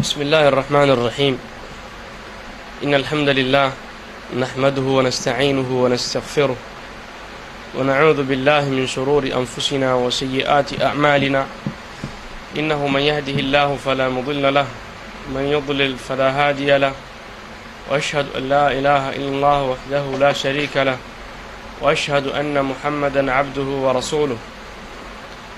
بسم الله الرحمن الرحيم. إن الحمد لله نحمده ونستعينه ونستغفره ونعوذ بالله من شرور أنفسنا وسيئات أعمالنا. إنه من يهده الله فلا مضل له من يضلل فلا هادي له. وأشهد أن لا إله إلا الله وحده لا شريك له وأشهد أن محمدا عبده ورسوله.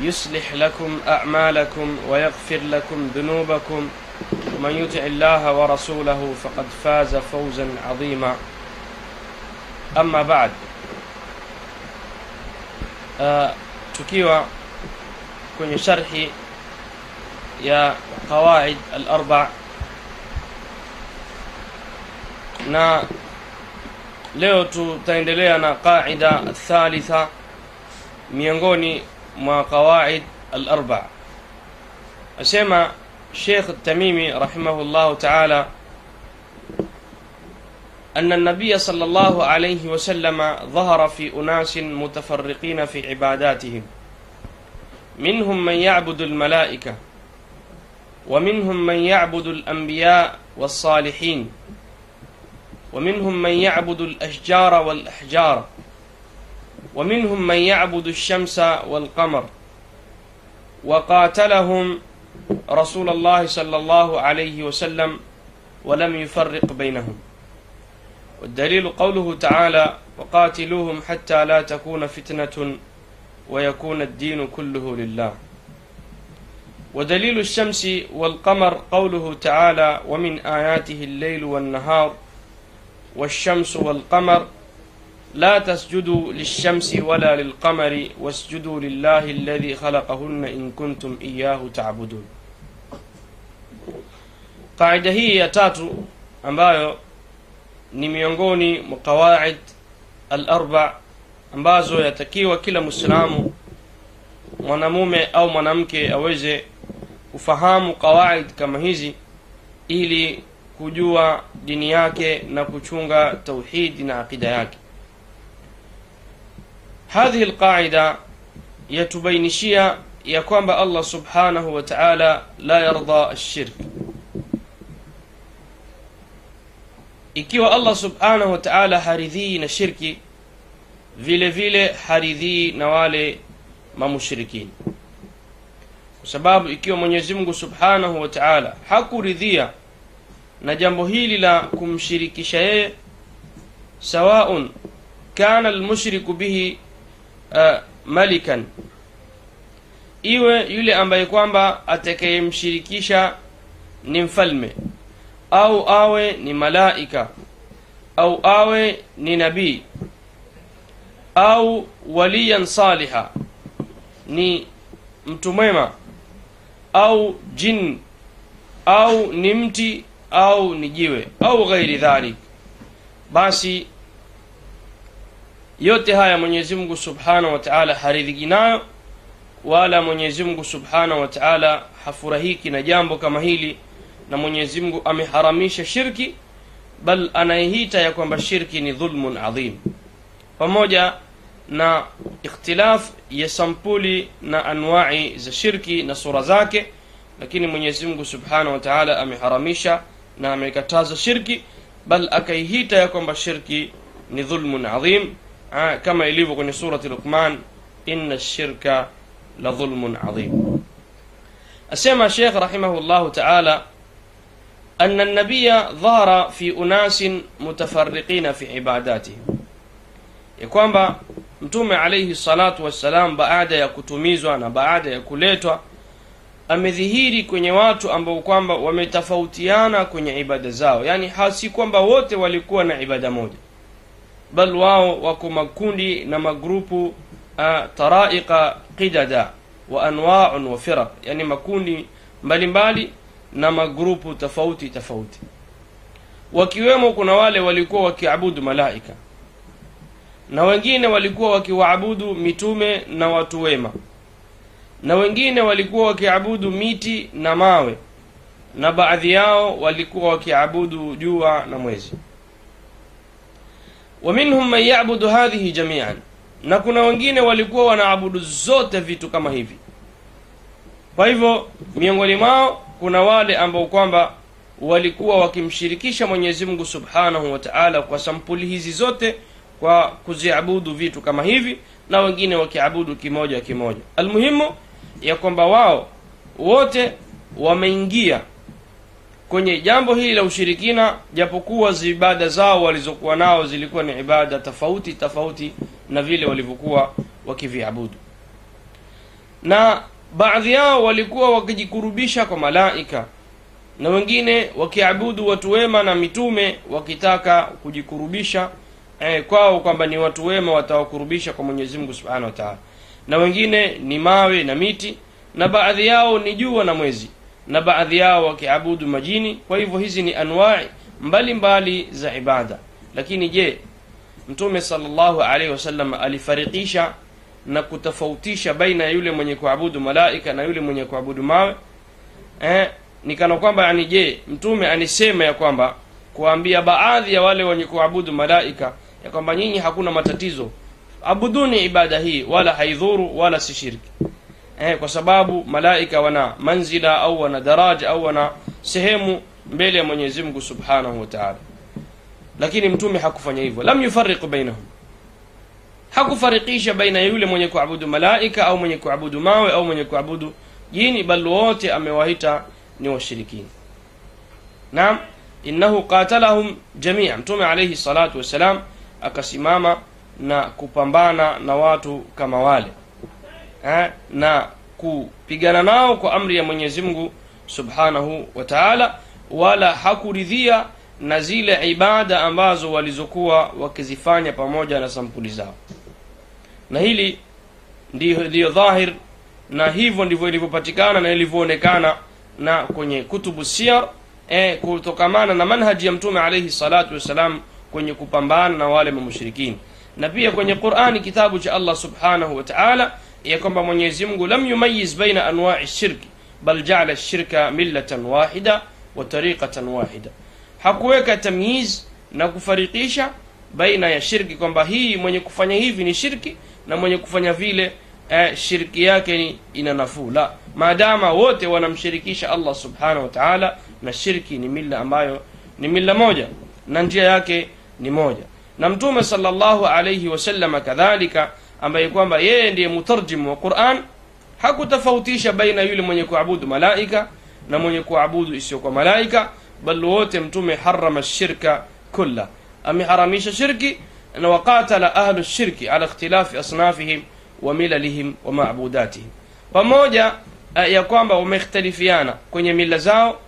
يصلح لكم أعمالكم ويغفر لكم ذنوبكم. ومن يطع الله ورسوله فقد فاز فوزا عظيما. أما بعد آه، تكيوا كن شرحي يا قواعد الأربع. نا لو tutaendelea قاعدة الثالثة. thalitha mwa qawaid al-arba asema Sheikh At-Tamimi rahimahullah ta'ala أن النبي صلى الله عليه وسلم ظهر في أناس متفرقين في عباداتهم. منهم من يعبد الملائكة ومنهم من يعبد الأنبياء والصالحين ومنهم من يعبد الأشجار والأحجار. ومنهم من يعبد الشمس والقمر وقاتلهم رسول الله صلى الله عليه وسلم ولم يفرق بينهم والدليل قوله تعالى وقاتلوهم حتى لا تكون فتنة ويكون الدين كله لله ودليل الشمس والقمر قوله تعالى ومن آياته الليل والنهار والشمس والقمر لا تسجدوا للشمس ولا للقمر واسجدوا لله الذي خلقهن إن كنتم إياه تعبدون قاعدة هي ya tatu ambayo ni miongoni mwa qawaid al-arba ambazo yatakiwa kila Muislamu mwanamume au mwanamke aweze kufahamu qawaid kama hizi ili kujua dini yake na kuchunga tauhidi na akida yake Hadhihi alqaida yatubainishia ya kwamba Allah subhanahu wa ta'ala la yarda ashirk. Ikiwa Allah subhanahu wa ta'ala haridhii na shirki, vile vile haridhii na wale mamushrikini, kwa sababu ikiwa Mwenyezi Mungu subhanahu wa ta'ala hakuridhia na jambo hili la kumshirikisha yeye, sawaun kana almushriku bihi uh, malikan. Iwe yule ambaye kwamba atakayemshirikisha ni mfalme au awe ni malaika au awe ni nabii au waliyan saliha ni mtu mwema au jin au ni mti au ni jiwe au ghairi dhalik basi yote haya Mwenyezi Mungu Subhanahu wa Ta'ala haridhiki nayo wala Mwenyezi Mungu Subhanahu wa Ta'ala hafurahiki na jambo kama hili na Mwenyezi Mungu ameharamisha shirki bal anaihita ya kwamba shirki ni dhulmun adhim. Pamoja na ikhtilaf ya sampuli na anwa'i za shirki na sura zake lakini Mwenyezi Mungu Subhanahu wa Ta'ala ameharamisha na amekataza shirki bal akaihita ya kwamba shirki ni dhulmun adhim Ah, kama ilivyo kwenye surati Luqman, inna shirka la dhulmun adhim. Asema Sheikh rahimahullahu ta'ala, anna an-nabiyya dhahara fi unasin mutafarriqina fi ibadatihi, ya kwamba Mtume alayhi salatu wassalam baada ya kutumizwa na baada ya kuletwa amedhihiri kwenye watu ambao kwamba wametofautiana kwenye ibada zao, yani hasi kwamba wote walikuwa na ibada moja bal wao wako makundi na magrupu uh, taraiqa qidada wa anwa'un wa firaq. Yani makundi mbalimbali na magrupu tofauti tofauti. Wakiwemo kuna wale walikuwa wakiabudu malaika na wengine walikuwa wakiwaabudu mitume na watu wema na wengine walikuwa wakiabudu miti na mawe na baadhi yao walikuwa wakiabudu jua na mwezi wa minhum man yabudu hadhihi jamian. Na kuna wengine walikuwa wanaabudu zote vitu kama hivi. Kwa hivyo miongoni mwao kuna wale ambao kwamba walikuwa wakimshirikisha mwenyezi mungu subhanahu wa taala kwa sampuli hizi zote kwa kuziabudu vitu kama hivi na wengine wakiabudu kimoja kimoja. Almuhimu ya kwamba wao wote wameingia kwenye jambo hili la ushirikina japokuwa ibada zao walizokuwa nao zilikuwa ni ibada tofauti tofauti na vile walivyokuwa wakiviabudu. Na baadhi yao walikuwa wakijikurubisha kwa malaika na wengine wakiabudu watu wema na mitume wakitaka kujikurubisha eh, kwao kwamba ni watu wema watawakurubisha kwa mwenyezi mungu subhanahu wa taala. Na wengine ni mawe na miti na baadhi yao ni jua na mwezi na baadhi yao wakiabudu majini. Kwa hivyo hizi ni anwai mbalimbali za ibada. Lakini je mtume salllahu alaihi wasallam alifarikisha na kutofautisha baina ya yule mwenye kuabudu malaika na yule mwenye kuabudu mawe? Eh, nikana kwamba yani je mtume anisema ya kwamba kuambia baadhi ya wale wenye kuabudu malaika ya kwamba nyinyi hakuna matatizo. Abuduni ibada hii wala haidhuru wala si shirki eh, kwa sababu malaika wana manzila au wana daraja au wana sehemu mbele ya mwenyezi mungu subhanahu wa lakini mtume hakufanya hivyo. Lam yufariqu bainahum. Hakufarikisha baina yule mwenye kuabudu malaika au mwenye kuabudu mawe au mwenye kuabudu jini bal wote amewaita ni washirikini naam innahu qatalahum jamia. Mtume alaihi salatu wassalam akasimama na kupambana na watu kama wale ha? na kupigana nao kwa amri ya mwenyezi mungu subhanahu wa taala wala hakuridhia na zile ibada ambazo walizokuwa wakizifanya pamoja na sampuli zao na hili ndiyo dhahir na hivyo ndivyo ilivyopatikana na ilivyoonekana na kwenye kutubu siyar eh, kutokamana na manhaji ya mtume alaihi salatu wassalam kwenye kupambana na wale mamushrikini na pia kwenye qurani kitabu cha allah subhanahu wa taala ya kwamba mwenyezi mungu lam yumayiz baina anwai shirki bal jaala shirka millatan wahida wa tariqatan wahida. Hakuweka tamyiz na kufarikisha baina ya shirki kwamba hii mwenye kufanya hivi ni shirki na mwenye kufanya vile eh, shirki yake ni ina nafuu. La maadama wote wanamshirikisha allah subhanahu wa taala na shirki ni mila ambayo ni mila moja na njia yake ni moja. Na mtume sallallahu alaihi wasallama kadhalika ambaye kwamba yeye ndiye mutarjimu wa quran hakutofautisha baina yule mwenye kuabudu malaika na mwenye kuabudu isiyokuwa malaika bal wote mtume harama shirka kulla. Ameharamisha shirki na waqatala ahlu shirki ala ikhtilafi asnafihim wa milalihim wa mabudatihim. Pamoja ya kwamba wamekhtalifiana kwenye mila zao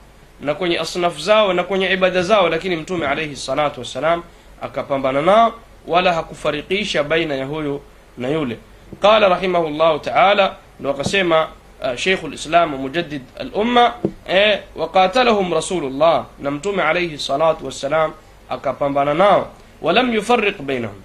na kwenye asnafu zao na kwenye ibada zao lakini mtume alaihi salatu wassalam akapambana nao wala hakufarikisha baina ya huyu na yule. Qala rahimahullahu taala ndo akasema uh, sheikhu lislam mujaddid alumma eh, waqatalahum rasulullah na mtume alaihi salatu wassalam akapambana nao. Walam yufariq bainahum.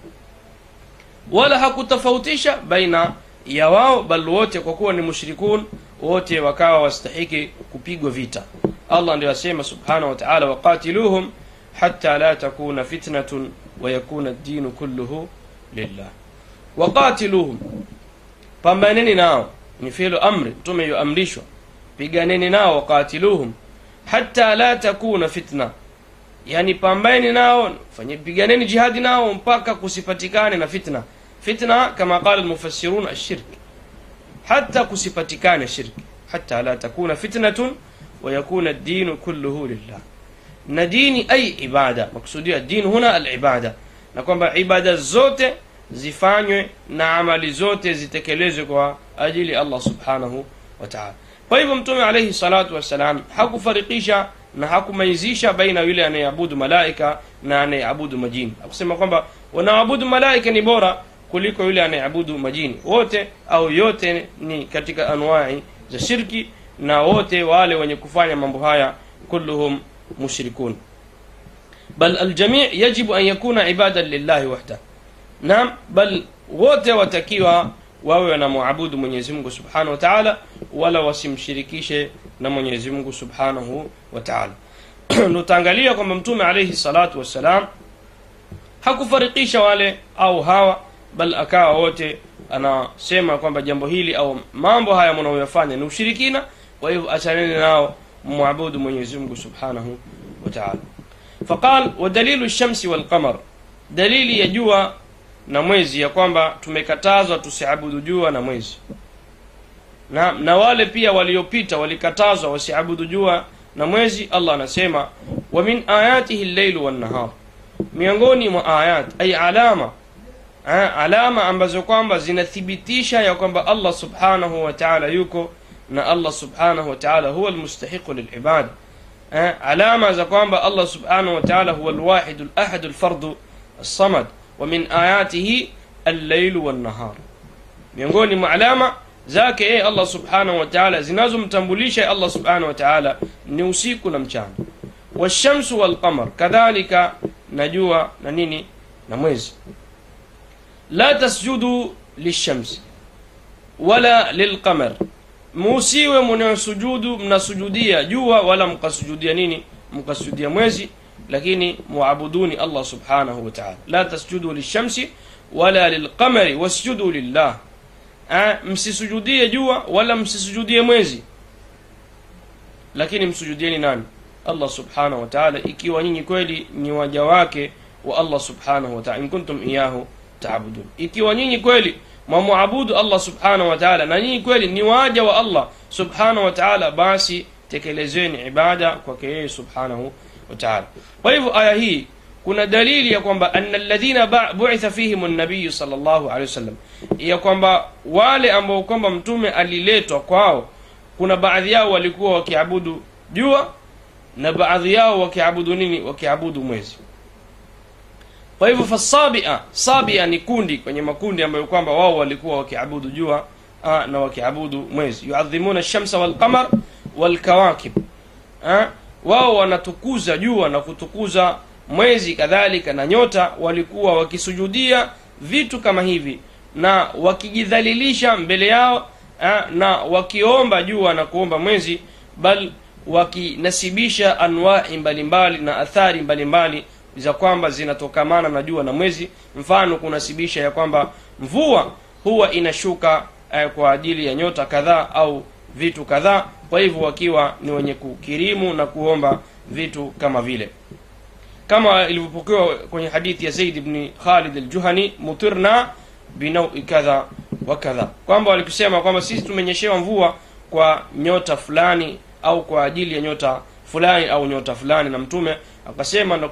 Wala hakutofautisha baina ya wao bal wote kwa kuwa ni mushrikun wote wakawa wastahiki kupigwa vita. Allah ndio asema subhanahu wa taala waqatiluhum hatta la takuna fitnatun wayakuna ddinu kulluhu lillah waqatiluhum. Pambaneni nao. Ni filu amri. Mtume yuamrishwa, piganeni nao waqatiluhum. Hatta la takuna fitna. Yani pambaneni nao fanye piganeni jihadi nao mpaka kusipatikane na fitna. Fitna kama qala almufassirun ashirk hatta kusipatikane shirki hatta la takuna fitnatun wa yakuna ad-din kulluhu lillah. Na dini ai ibada. Maksudia din huna al-ibada. Na kwamba ibada zote zifanywe na amali zote zitekelezwe kwa ajili Allah subhanahu wa kwa hivyo mtume alayhi salatu wassalam hakufarikisha na hakumaizisha baina yule anayeabudu malaika na anayeabudu majini. Akusema kwamba wanaoabudu malaika ni bora kuliko yule anayeabudu majini. Wote au yote ni katika anwai za shirki na wote wale wenye kufanya mambo haya kulluhum mushrikun. Bal aljami' yajibu an yakuna ibadan lillahi wahda naam bal wote watakiwa wawe wanamwabudu Mwenyezi Mungu Subhanahu wa Ta'ala wala wasimshirikishe na Mwenyezi Mungu Subhanahu wa Ta'ala. Nutaangalia kwamba mtume alaihi salatu wassalam hakufarikisha wale au hawa bal akawa wote anasema kwamba jambo hili au mambo haya mnaoyafanya ni ushirikina kwa hivyo achaneni nao mwabudu Mwenyezi Mungu Subhanahu wa Ta'ala. Faqal wa dalilu shamsi wal dalili ya jua na mwezi ya kwamba tumekatazwa tusiabudu jua na mwezi. Na, na wale pia waliopita walikatazwa wasiabudu jua na mwezi Allah anasema wa min ayatihi al-lailu miongoni mwa ayat ay alama ha, alama ambazo kwamba zinathibitisha ya kwamba Allah subhanahu wa ta'ala yuko na Allah subhanahu wa ta'ala huwa almustahiqu lilibada alama za kwamba Allah subhanahu wa ta'ala huwa alwahid alahad alfard wa min ayatihi allailu wannahar, miongoni mwa alama zake yeye Allah subhanahu wataala zinazomtambulisha eh, Allah subhanahu wataala ni usiku na mchana, washamsu walqamar, kadhalika na jua na nini? Na mwezi. La tasjudu lishamsi wala lilqamar, musiwe mnayosujudu mnasujudia jua wala mkasujudia nini? Mkasujudia mwezi lakini muabuduni Allah subhanahu wa ta'ala. La tasjudu lishamsi wala lilqamari wasjudu lillah. Msisujudie jua wala msisujudie mwezi. Lakini msujudieni nani? Allah subhanahu wa ta'ala. Ikiwa nyinyi kweli ni waja wake wa Allah subhanahu wa in kuntum iyahu taabudun, ikiwa nyinyi kweli mwamuabudu Allah subhanahu wa ta'ala na nyinyi kweli ni waja wa Allah subhanahu wa ta'ala basi tekelezeni ibada kwake yeye subhanahu wa ta'ala kwa hivyo aya hii kuna dalili ya kwamba anna alladhina bu'itha fihim an-nabiy sallallahu wasallam. Ya kwamba wale ambao kwamba mtume aliletwa kwao kuna baadhi yao walikuwa wakiabudu jua na baadhi yao wakiabudu nini? Wakiabudu mwezi. Kwa hivyo fasabia sabia ni kundi kwenye makundi ambayo kwamba wao walikuwa wakiabudu jua na wakiabudu mwezi. Yuadhimuna shamsa walqamar wao wanatukuza jua na kutukuza mwezi kadhalika na nyota walikuwa wakisujudia vitu kama hivi na wakijidhalilisha mbele yao ha, na wakiomba jua na kuomba mwezi bal wakinasibisha anwai mbalimbali na athari mbalimbali za kwamba zinatokamana na jua na mwezi. Mfano kunasibisha ya kwamba mvua huwa inashuka eh, kwa ajili ya nyota kadhaa au vitu kadhaa kwa hivyo wakiwa ni wenye kukirimu na kuomba vitu kama vile. Kama ilivyopokewa kwenye hadithi ya Zaid ibn Khalid al-Juhani mutirna binaui kadha wa kadha. Kwamba walikusema kwamba sisi tumenyeshewa mvua kwa nyota fulani au kwa ajili ya nyota fulani au nyota fulani. Na mtume akasema na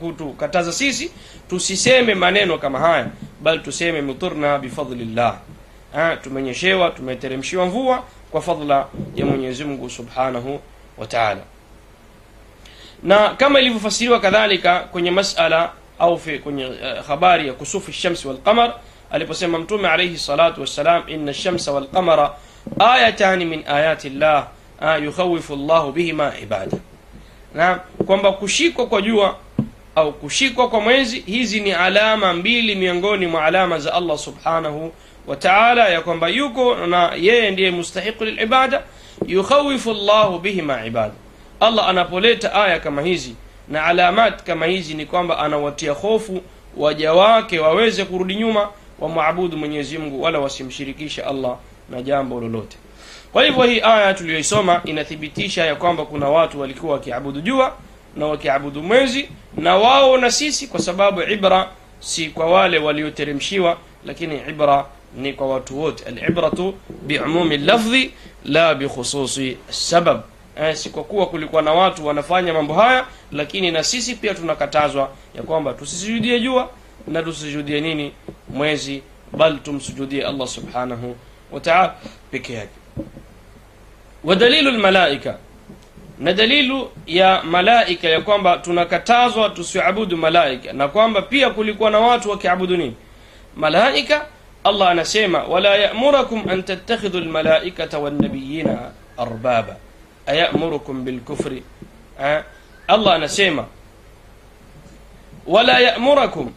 kutukataza sisi tusiseme maneno kama haya bali tuseme mutirna bifadlillah tumenyeshewa tumeteremshiwa mvua kwa fadla ya Mwenyezi Mungu Subhanahu wa Ta'ala. Na kama ilivyofasiriwa kadhalika kwenye masala au fi kwenye uh, habari ya kusufu shamsi wal aliposema mtume alayhi salatu wassalam inna ash-shamsa wal qamara min ayati Allah yukhawifu llahu bihima ibada. Na kwamba kushikwa kwa jua au kushikwa kwa mwezi hizi ni alama mbili miongoni mwa alama za Allah subhanahu wa ta'ala ya kwamba yuko na yeye ndiye mustahiqu lilibada yukhawifu llahu bihima ibada Allah anapoleta aya kama hizi na alamat kama hizi ni kwamba anawatia hofu waja wake waweze kurudi nyuma wamwabudu Mwenyezi Mungu wala wasimshirikishe Allah na jambo lolote. Kwa hivyo hii aya tuliyoisoma inathibitisha ya kwamba kuna watu walikuwa wakiabudu jua na wakiabudu mwezi na wao na sisi, kwa sababu ibra si kwa wale walioteremshiwa, lakini ibra ni kwa watu wote. Alibratu biumumi lafdhi la bikhususi sabab. Eh, si kwa kuwa kulikuwa na watu wanafanya mambo haya lakini na sisi pia tunakatazwa ya kwamba tusisujudie jua na tusisujudie nini mwezi bal tumsujudie Allah subhanahu wa peke yake. Wa dalilu na dalilu ya malaika ya kwamba tunakatazwa tusiabudu malaika na kwamba pia kulikuwa na watu wakiabudu nini? Malaika Allah anasema wala ya'murakum an tattakhidhu almalaikata wan nabiyina arbaba ayamurukum bilkufri eh? allah anasema wala yamurakum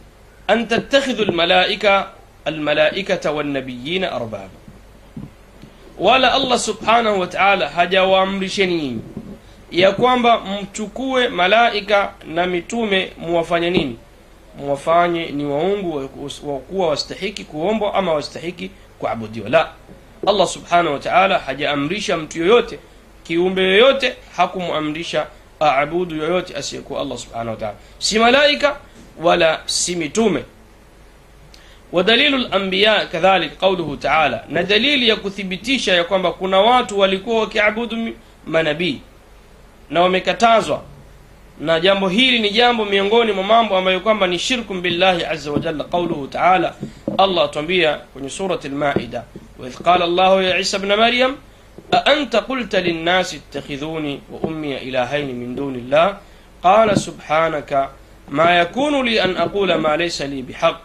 an tattakhidhu almalaika almalaikata wannabiyina arbaba wala allah subhanahu wa taala hajawaamrisheni ya kwamba mchukue malaika na mitume muwafanye nini mwafanye ni waungu wakuwa wastahiki kuombwa ama wastahiki kuabudiwa. La, Allah subhanahu wataala hajaamrisha mtu yoyote, kiumbe yoyote hakumwamrisha aabudu yoyote asiyekuwa Allah subhanahu wataala si malaika wala si mitume. Wa dalilul anbiya kadhalik qauluhu ta'ala, na dalili ya kuthibitisha ya kwamba kuna watu walikuwa wakiabudu manabii na wamekatazwa na jambo hili ni jambo miongoni mwa mambo ambayo kwamba ni shirku billahi azza wa jalla qauluhu taala allah atuambia kwenye surati lmaida waidh qala llahu ya isa bna maryam aanta qulta linnasi ittakhidhuni wa ummiya ilahaini min duni llah qala subhanaka ma yakunu li an aqula ma laysa li bihaq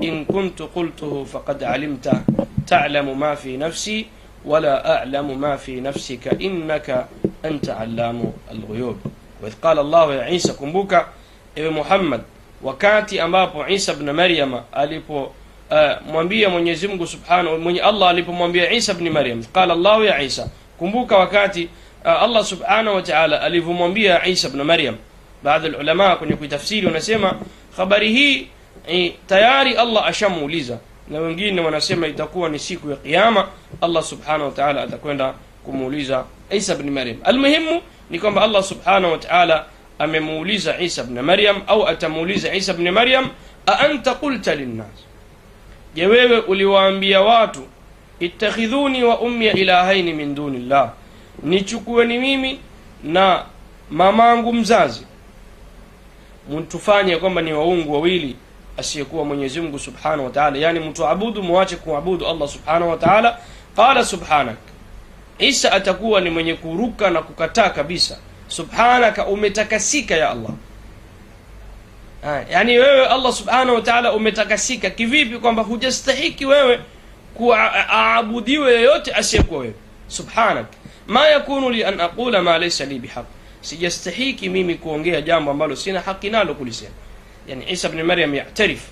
in kuntu qultuhu faqad alimta ta'lamu ma fi nafsi wala a'lamu ma fi nafsika innaka anta allamu alghuyub waidh qala llahu ya isa kumbuka ewe muhammad wakati ambapo isa bni maryama alipo uh, mwambia mwenyezi mungu subhanahu mwenye allah alipomwambia isa bni maryam qala llahu ya isa kumbuka wakati uh, allah subhanahu wa taala alivyomwambia isa bni maryam. Baadhi lulama kwenye kuitafsiri wanasema habari hii eh, tayari allah ashamuuliza. Na wengine wanasema itakuwa ni siku ya qiama allah subhanahu wa taala atakwenda kumuuliza isa bni maryam. Almuhimu ni kwamba allah subhanahu wa taala amemuuliza isa bni maryam au atamuuliza isa bni maryam aanta qulta linnas? Je wewe uliwaambia watu ittakhidhuni wa ummiya ilahaini min duni llah nichukueni mimi na mamangu mzazi mtufanye kwamba ni waungu wawili asiyekuwa mwenyezi mungu subhanahu wa taala. Yani mtuabudu muache kuabudu allah subhanahu wa taala. Qala subhanak isa atakuwa ni mwenye kuruka na kukataa kabisa. Subhanaka umetakasika ya allah. Ha, yani wewe allah subhanahu wa taala umetakasika. Kivipi kwamba hujastahiki wewe kuaabudiwe yeyote asiyekuwa wewe? Subhanak. Ma yakunu li an aqula ma laysa li bihaq. Sijastahiki mimi kuongea jambo ambalo sina haki nalo kulisema. Yani isa bni maryam yatarif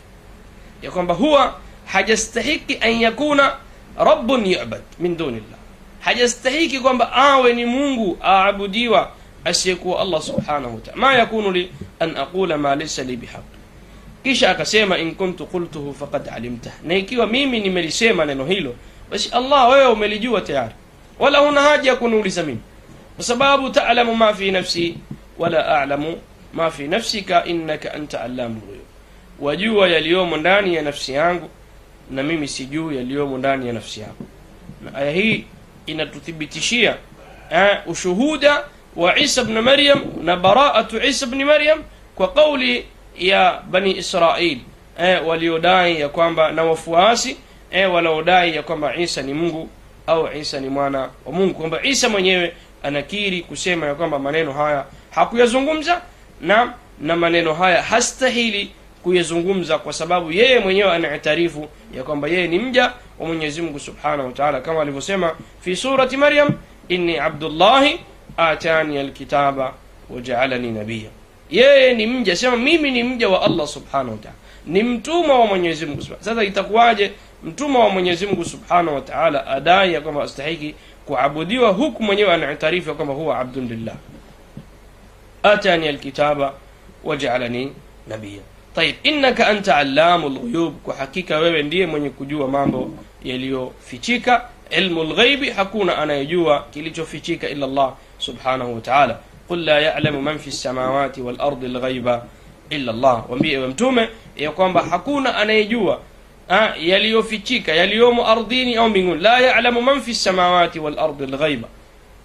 ya kwamba huwa hajastahiki an yakuna rabbun yubad min duni llah hajastahiki kwamba awe ni mungu aabudiwa asiyekuwa allah subhanahu wataala ma yakunu li an aqula ma laysa li bihaq kisha akasema in kuntu qultuhu faqad alimtah na ikiwa mimi nimelisema neno hilo basi allah wewe umelijua tayari. Wala huna haja ya kuniuliza mimi. Kwa sababu talamu ma fi nafsi wala alamu ma fi nafsika innaka anta allamu lghuyub wajua yaliyomo ndani ya nafsi yangu na mimi sijuu yaliyomo ndani ya nafsi yangu. Na aya hii inatuthibitishia eh, ushuhuda wa isa bni maryam na baraatu isa bni maryam kwa kauli ya bani israil eh, waliodai ya kwamba na wafuasi eh, wanaodai ya kwamba isa ni mungu au isa ni mwana wa mungu kwamba isa mwenyewe anakiri kusema ya kwamba maneno haya hakuyazungumza na na maneno haya hastahili kuyazungumza kwa sababu yeye mwenyewe anaitarifu ya kwamba yeye ni mja wa mwenyezi mungu subhanahu wa taala. Kama alivyosema fi surati maryam inni abdullahi atani alkitaba wajaalani nabiya yeye ni mja sema mimi ni mja wa allah subhanahu wa ni mtumwa wa mwenyezi mungu sasa itakuwaje mtumwa wa mwenyezi mungu subhanahu wa adai ya kwamba astahiki kuabudiwa huku mwenyewe anaitarifu ya kwamba huwa abdulillah, atani alkitaba wajaalani nabiya Taib, innaka anta allamu lghuyub, kwa hakika wewe ndiye mwenye kujua mambo yaliyofichika. Ilmu lghaibi, hakuna anayejua kilichofichika illa Allah subhanahu wa. Qul la ya'lamu man fi samawati wal lghaiba illa Allah, waambie ewe Mtume ya kwamba hakuna anayejua ah, yaliyofichika yaliyomo ardhini au mbinguni. La ya'lamu man fi samawati wal lghaiba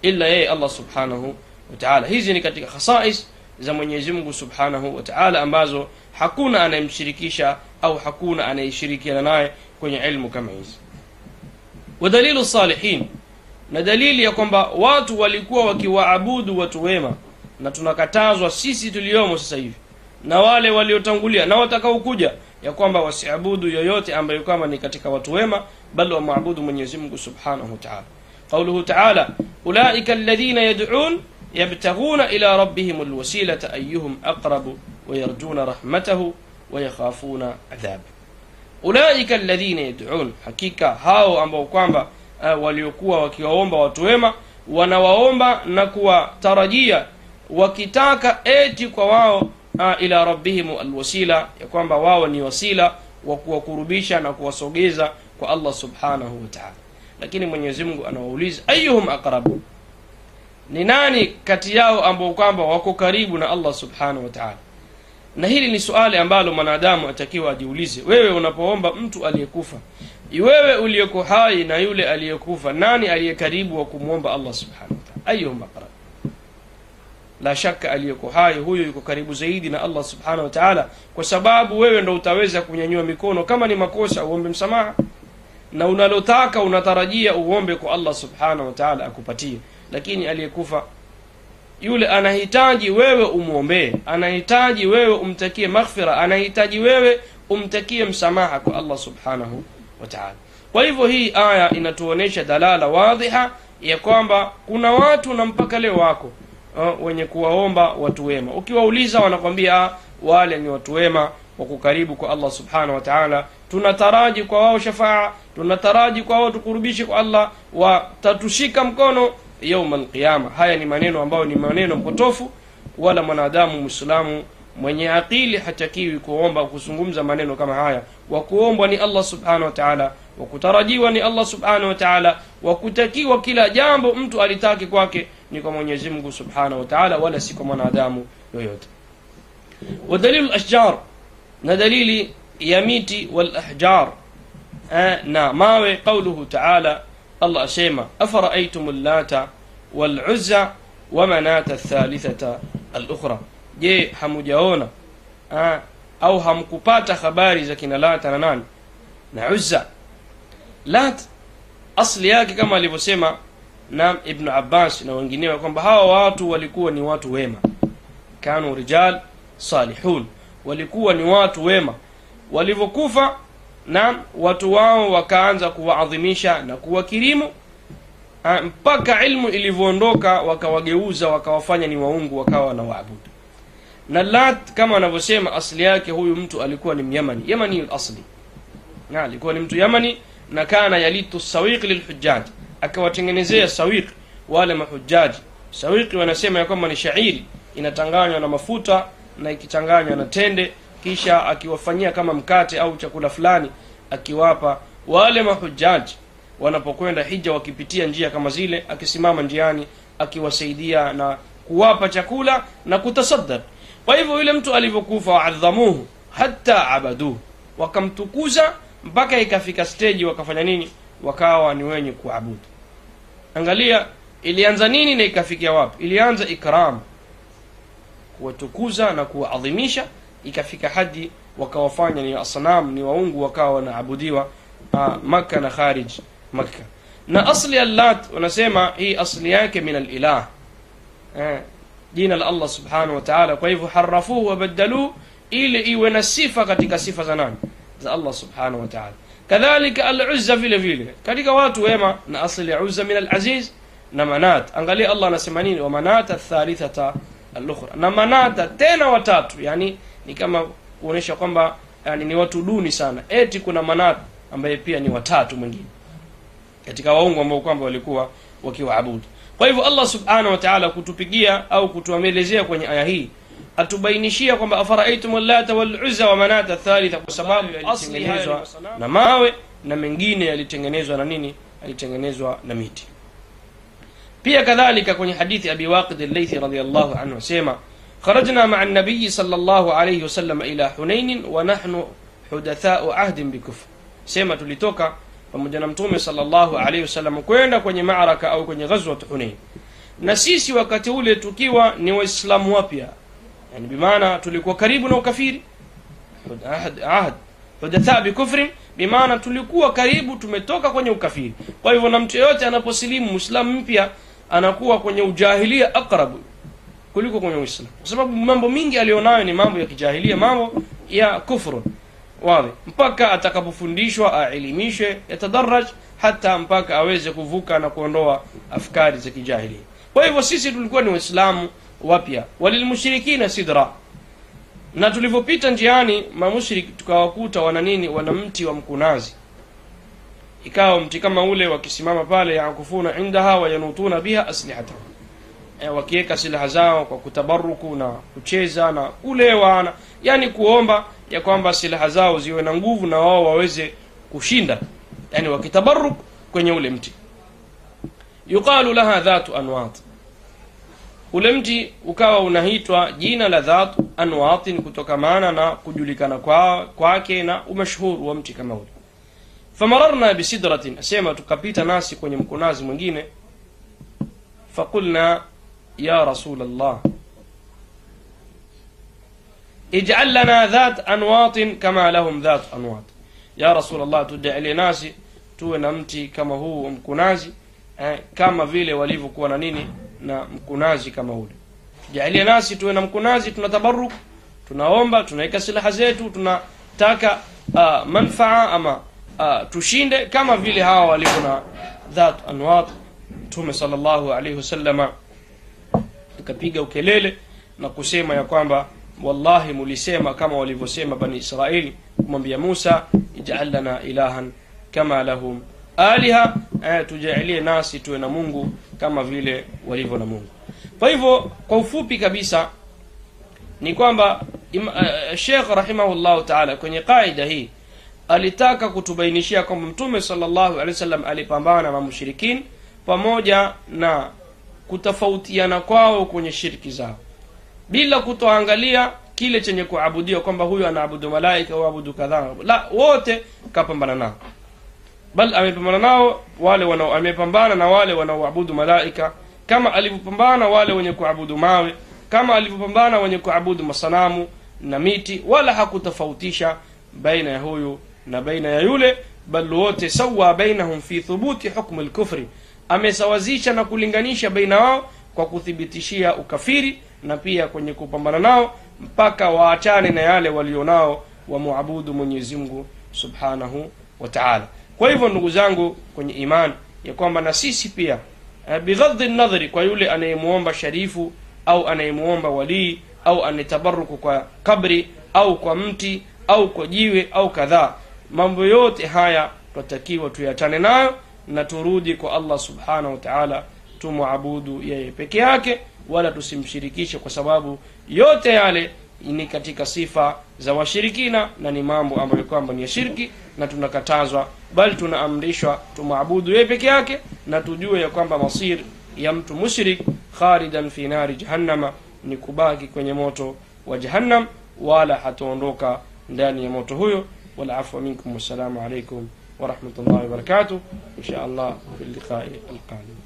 illa yeye Allah subhanahu wa. Hizi ni katika khasais za Mwenyezi Mungu Subhanahu wa Ta'ala, ambazo hakuna anayemshirikisha au hakuna anayeshirikiana naye kwenye ilmu kama hizi. Wa salihin, na dalili ya kwamba watu walikuwa wakiwaabudu watu wema, na tunakatazwa sisi tuliomo sasa hivi na wale waliotangulia na watakaokuja ya kwamba wasiabudu yoyote ambayo kama ni katika watu wema, bali wamwabudu Mwenyezi Mungu Subhanahu wa Qauluhu Ta'ala, ulaika alladhina yad'un yabtaghuna ila rabbihim alwasilata ayyuhum aqrabu wayarjuna rahmatahu wayakhafuna adhab. Ulaika alladhina yad'un hakika hao ambao kwamba uh, waliokuwa wakiwaomba watu wema wanawaomba na kuwatarajia wakitaka eti kwa wao uh, ila rabbihim alwasila ya kwamba wao ni wasila wa kuwakurubisha na kuwasogeza kwa Allah subhanahu wa ta'ala. Lakini Mwenyezi Mungu anawauliza ayyuhum aqrabu? Ni nani kati yao ambao kwamba wako karibu na Allah subhanahu wa ta'ala? Na hili ni suali ambalo mwanadamu atakiwa ajiulize. Wewe unapoomba mtu aliyekufa wewe uliyeko hai na yule aliyekufa nani aliye karibu wa kumwomba allah subhanahu ayuhum aqrab la shaka aliyeko hai huyo yuko karibu zaidi na allah subhanahu wa taala kwa sababu wewe ndo utaweza kunyanyua mikono kama ni makosa uombe msamaha. Na unalotaka unatarajia uombe kwa allah subhanahu wa taala akupatie lakini aliyekufa yule anahitaji wewe umwombee anahitaji wewe umtakie maghfira anahitaji wewe umtakie msamaha kwa allah subhanahu wa taala. Kwa hivyo hii aya inatuonyesha dalala wadhiha ya kwamba kuna watu na mpaka leo wako uh, wenye kuwaomba watu wema. Ukiwauliza wanakwambia "Ah, wale ni watu wema wako karibu kwa allah subhanahu wa taala. Tunataraji kwa wao shafaa tunataraji kwa wao tukurubishe kwa allah watatushika mkono yauma alqiyama. Haya ni maneno ambayo ni maneno potofu, wala mwanadamu mwislamu mwenye akili hatakiwi kuomba kuzungumza maneno kama haya. Wa kuombwa ni Allah subhanahu wataala wakutarajiwa ni Allah subhanahu wataala wakutakiwa kila jambo mtu alitake kwake ni kwa Mwenyezi Mungu subhanahu wataala wala si kwa mwanadamu yoyote. Wa dalilu na dalili ya miti wal ahjar, eh, na mawe, qauluhu ta'ala Allah asema afara'aytum llata wal uzza wa manata je hamujaona au hamkupata habari za kina Lata na nani? Na Uzza. Lat asli yake kama alivyosema na ibnu Abbas na wengineo kwamba hawa watu walikuwa ni watu wema, kanu rijal salihun, walikuwa ni watu wema, walivyokufa na watu wao wakaanza kuwaadhimisha na kuwakirimu ah, mpaka ilmu ilivyoondoka wakawageuza wakawafanya ni waungu wakawa wanawaabudu na lat kama anavyosema asli yake huyu mtu alikuwa ni myamani. Yamani asli na alikuwa ni mtu yamani na kana yalitu sawiq lilhujjaj. Akawatengenezea sawiq wale mahujaji sawiqi wanasema ya kwamba ni shairi inatanganywa na mafuta na ikichanganywa na tende kisha akiwafanyia kama mkate au chakula fulani akiwapa wale mahujaji wanapokwenda hija wakipitia njia kama zile akisimama njiani akiwasaidia na kuwapa chakula na kutasaddaq kwa hivyo yule mtu alivyokufa waadhamuhu hata abaduhu wakamtukuza mpaka ikafika steji wakafanya nini? Wakawa ni wenye kuabudu. Angalia ilianza nini na ikafikia wapi? Ilianza ikram kuwatukuza na kuwaadhimisha ikafika hadi wakawafanya ni asnam ni waungu wakawa wanaabudiwa uh, makka na kharij makka. Na asli allat wanasema hii asli yake min alilah. Eh, jina la allah subhanahu wa taala. Kwa hivyo harafuhu wabaddaluhu ili iwe na sifa katika sifa za nani? Za allah subhanahu wa taala. Kadhalika aluzza vile vile. Katika watu wema na asli ya uzza min alaziz na manat. Angalia allah anasema nini? Wa manata thalithata alukhra. Na manata tena watatu yani ni kama kuonyesha kwamba yani ni watu duni sana. Eti kuna manat ambaye pia ni watatu mwingine katika waungu ambao kwamba walikuwa wakiwaabudu. Kwa hivyo allah subhanahu wa taala kutupigia au kutuamelezea kwenye aya hii atubainishia kwamba afaraitum lata waluzza wa manata thalitha kwa sababu yalitengenezwa na mawe na mengine yalitengenezwa na nini? Yalitengenezwa na miti. Pia kadhalika kwenye hadithi abi waqid al-laythi anhu asema خرجنا مع النبي صلى الله عليه وسلم إلى حنين ونحن حدثاء عهد بكفر sema tulitoka pamoja na mtume sallallahu alaihi wasallam kwenda kwenye maaraka au kwenye ghazwat hunain na sisi wakati ule tukiwa ni waislamu wapya yani bimaana tulikuwa karibu na ukafiri ahad, ahad hudatha bikufrin bimaana tulikuwa karibu tumetoka kwenye ukafiri kwa hivyo na mtu yeyote anaposilimu muislamu mpya anakuwa kwenye ujahilia aqrabu kuliko kwenye uislamu. Kwa sababu mambo mingi alionayo ni mambo ya kijahilia mambo ya kufru wazi. Mpaka atakapofundishwa aelimishwe yatadaraj hata mpaka aweze kuvuka na kuondoa afkari za kijahilia. Kwa hivyo sisi tulikuwa ni waislamu wapya. Walilmushrikina sidra. Na tulivyopita njiani mamushrik tukawakuta wana nini? Wana mti wa mkunazi. Ikawa mti kama ule wakisimama pale yakufuna indaha wayanutuna biha aslihatahum e, wakiweka silaha zao kwa kutabaruku na kucheza na kulewa na yani kuomba ya kwamba silaha zao ziwe na nguvu na wao waweze kushinda. Yani wakitabaruk kwenye ule mti. Yuqalu laha dhatu anwat. Ule mti ukawa unaitwa jina la dhatu anwatin kutokamana na kujulikana kwa kwake na umashhuru wa mti kama ule. Famararna bisidratin asema tukapita nasi kwenye mkunazi mwingine. Faqulna يا رسول الله. اجعل لنا ذات أنواط كما لهم ذات أنواط. يا رسول الله تدعي لناس تو نمتي كما هو آه، مكنازي كما فيلي وليفو كونا نيني نا كما هو. جعل لناس تو نمكناجي تنتبرك تنهومبا تنهيك سلحة زيتو تنتاك آه، منفعة أما آه، تشيند كما فيلي هاو وليفو ذات أنواط. تومي صلى الله عليه وسلم tukapiga ukelele na kusema ya kwamba wallahi mulisema kama walivyosema bani israeli kumwambia musa ijal lana ilahan kama lahum. Aliha eh, tujalie nasi tuwe na mungu kama vile walivyo na mungu. Kwa hivyo kwa ufupi kabisa ni kwamba shekh rahimahullahu taala kwenye qaida hii alitaka kutubainishia kwamba mtume sallallahu alaihi wasallam alipambana na mushrikin pamoja na kutofautiana kwao kwenye shirki zao. Bila kutoangalia kile chenye kuabudiwa kwamba huyu anaabudu malaika abudu kadhaa. La wote kapambana nao. Bal amepambana nao wale amepambana na wale wanaoabudu malaika. Kama alivyopambana wale wenye kuabudu mawe kama alivyopambana wenye kuabudu masanamu na miti wala hakutofautisha baina ya huyu na baina ya yule bal wote sawa bainahum fi thubuti hukmu lkufri amesawazisha na kulinganisha baina wao kwa kuthibitishia ukafiri na pia kwenye kupambana nao mpaka waachane na yale walionao wamwabudu mwenyezi mungu subhanahu wa taala. Kwa hivyo ndugu zangu kwenye iman ya kwamba na sisi pia eh, bighadhi nadhari kwa yule anayemuomba sharifu au anayemuomba walii au anayetabaruku kwa kabri au kwa mti au kwa jiwe au kadhaa mambo yote haya twatakiwa tuyachane nayo na turudi kwa Allah subhanahu wa tumwabudu yeye peke yake, wala tusimshirikishe, kwa sababu yote yale ni katika sifa za washirikina na ni mambo ambayo kwamba ni ya shirki, na tunakatazwa, bali tunaamrishwa tumwabudu yeye peke yake, na tujue ya kwamba masir ya mtu mushrik khalidan fi nari jahannama, ni kubaki kwenye moto wa jahannam, wala hataondoka ndani ya moto huyo. Wal minkum, wassalamu alaikum ورحمة الله وبركاته. إن شاء الله في اللقاء القادم.